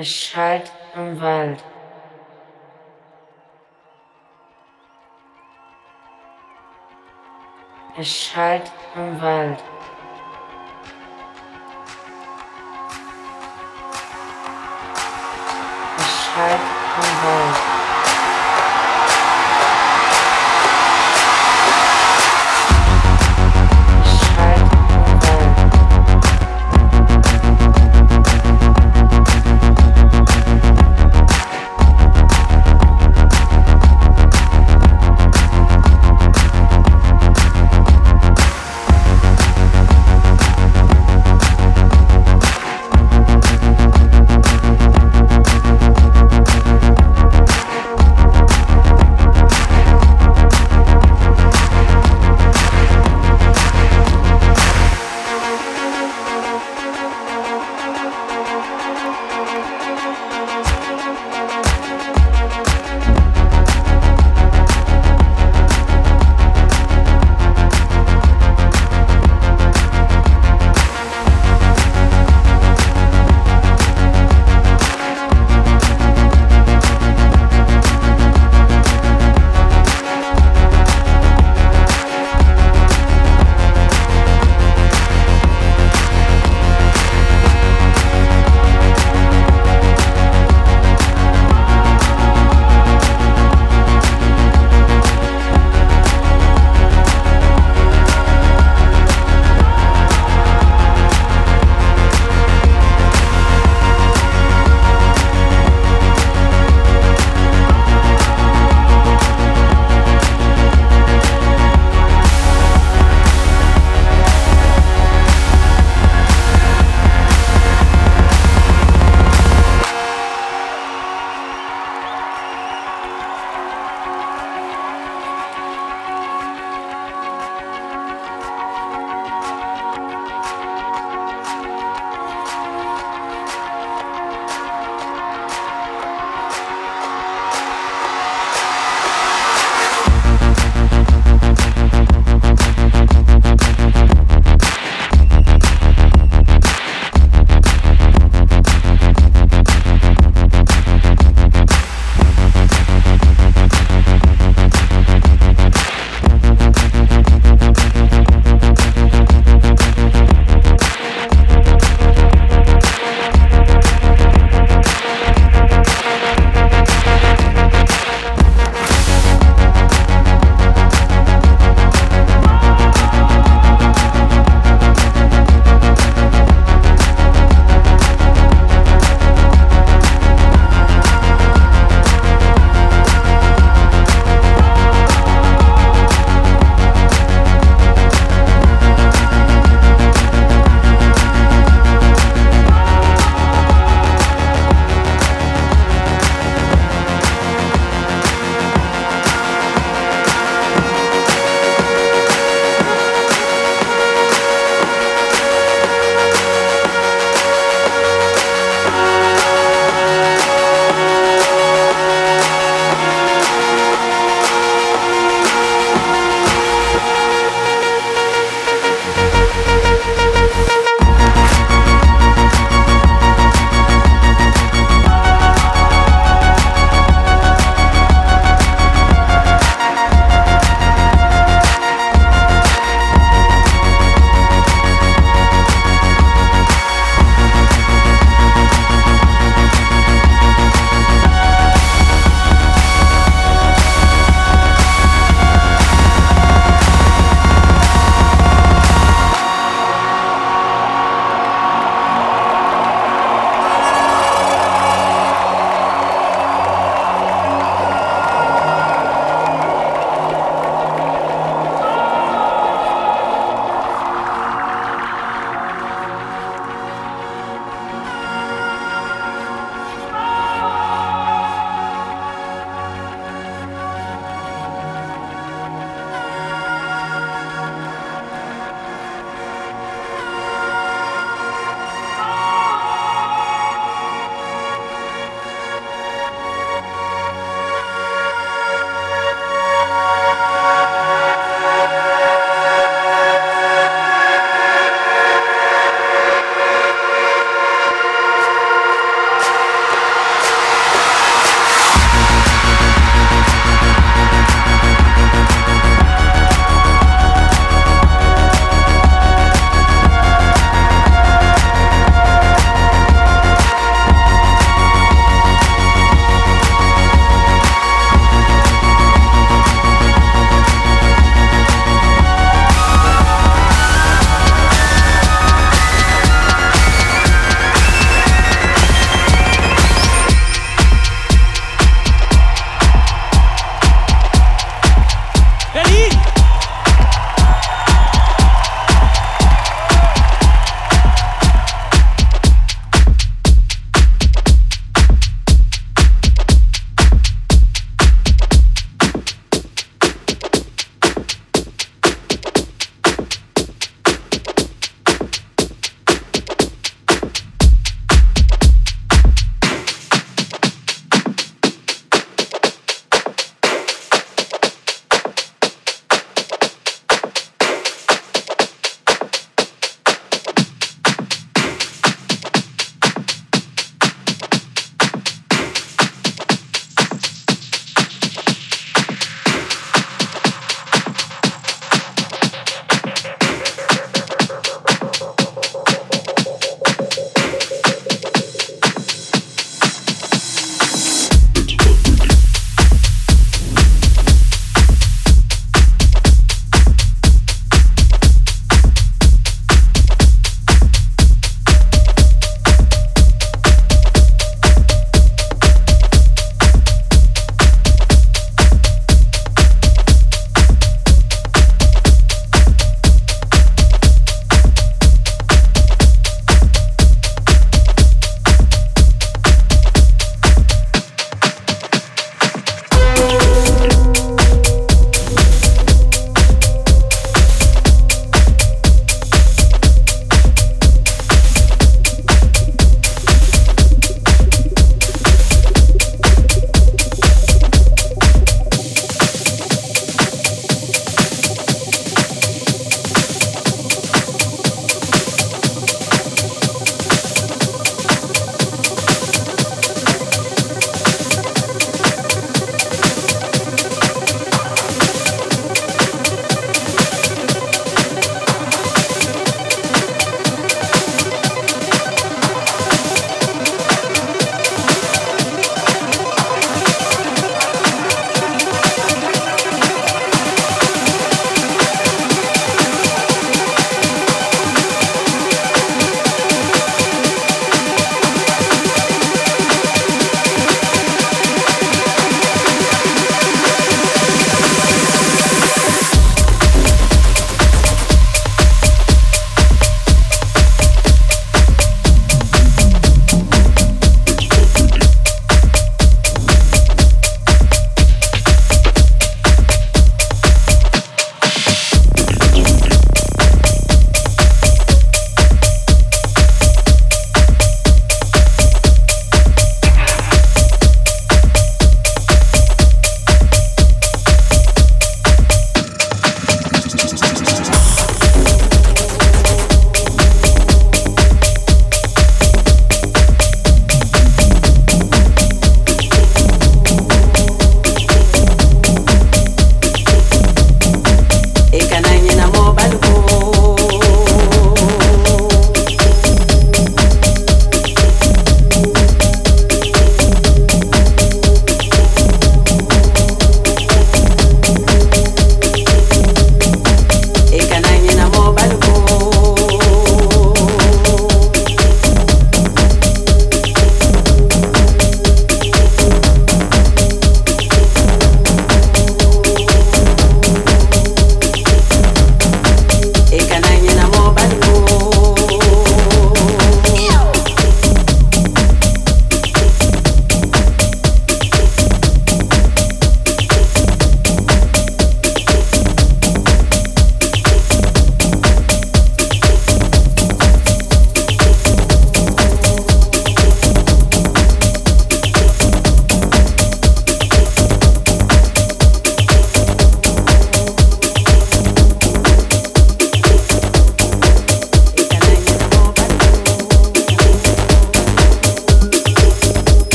Es schallt im Wald. Es schallt im Wald. Es schallt im Wald.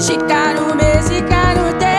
Chicago, Mexicano, tem.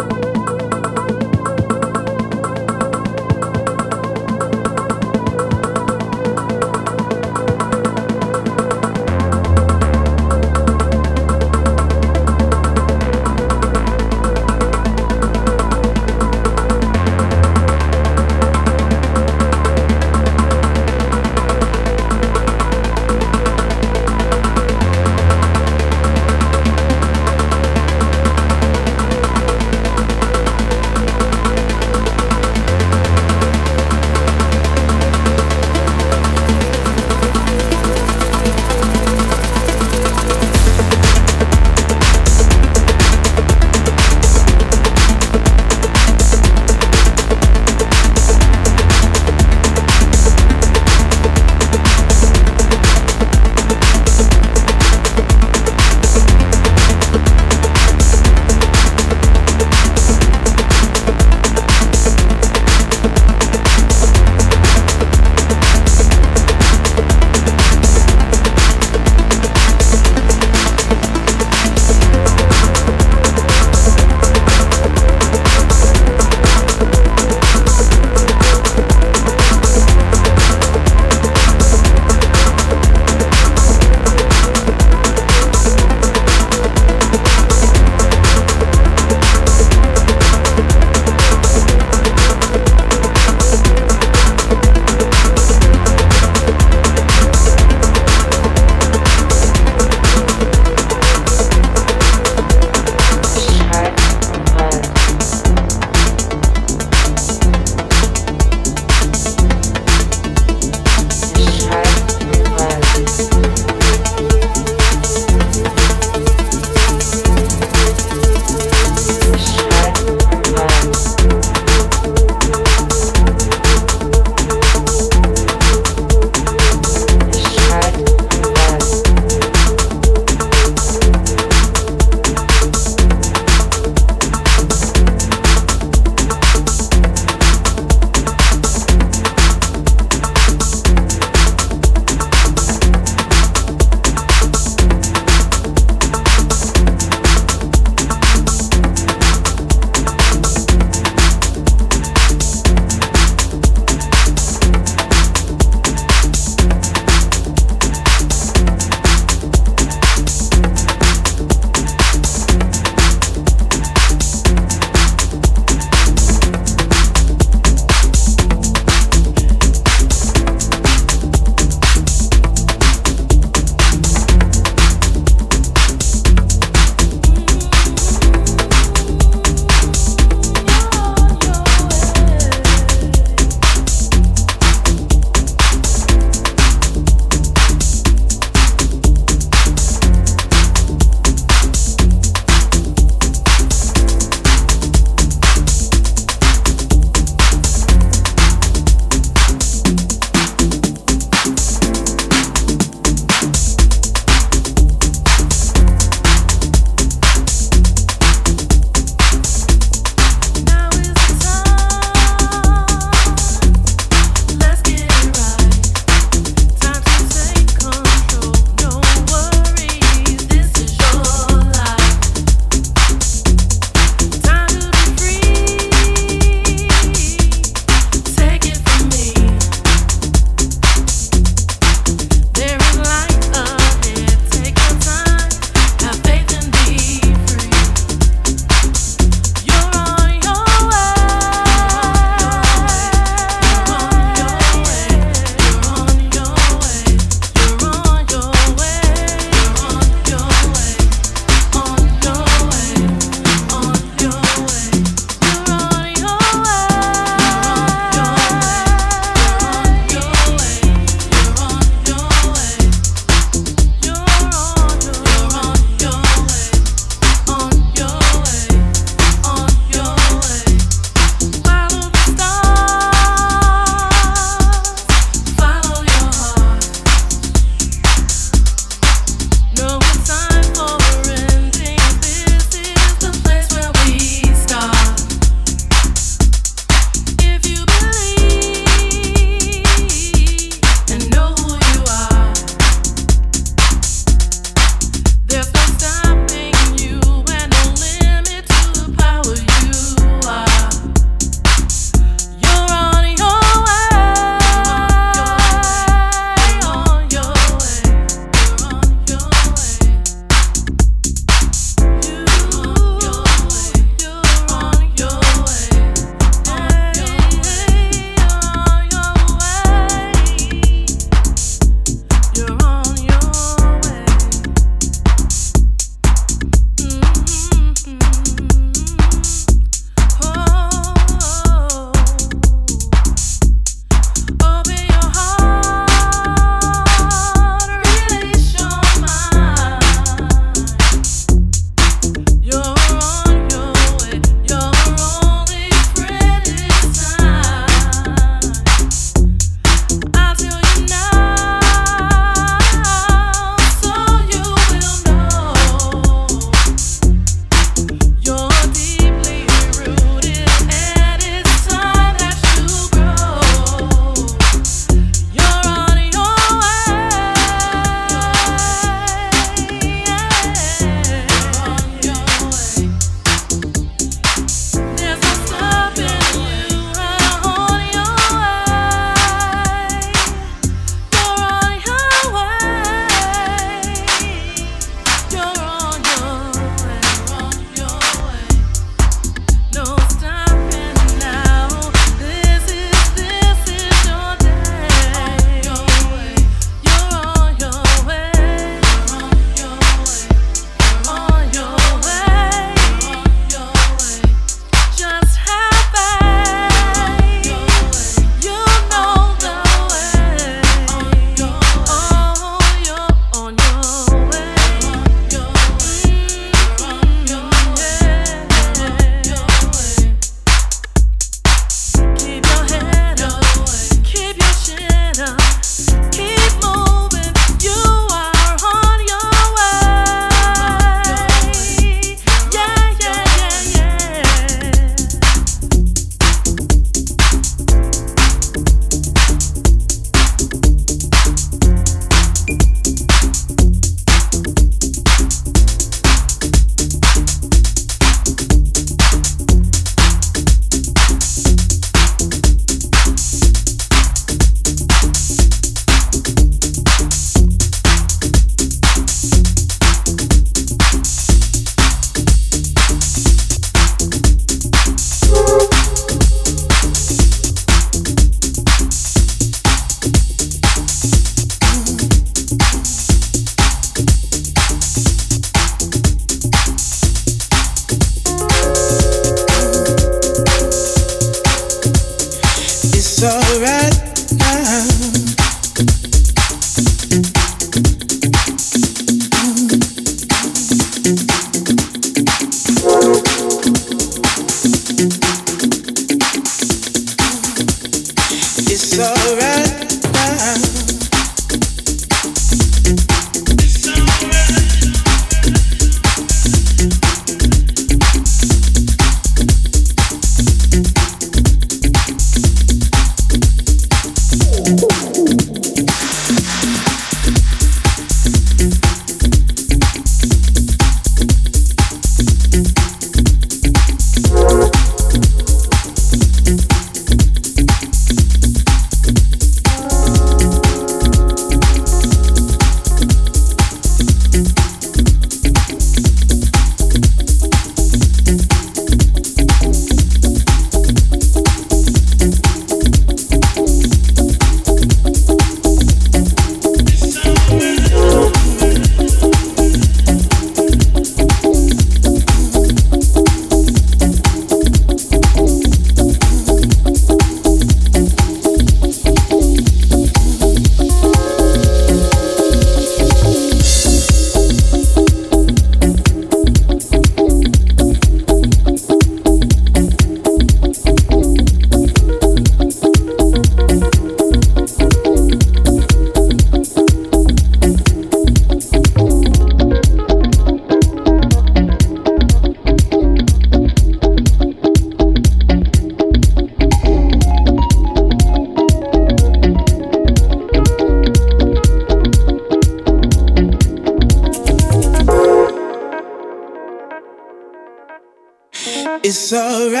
Alright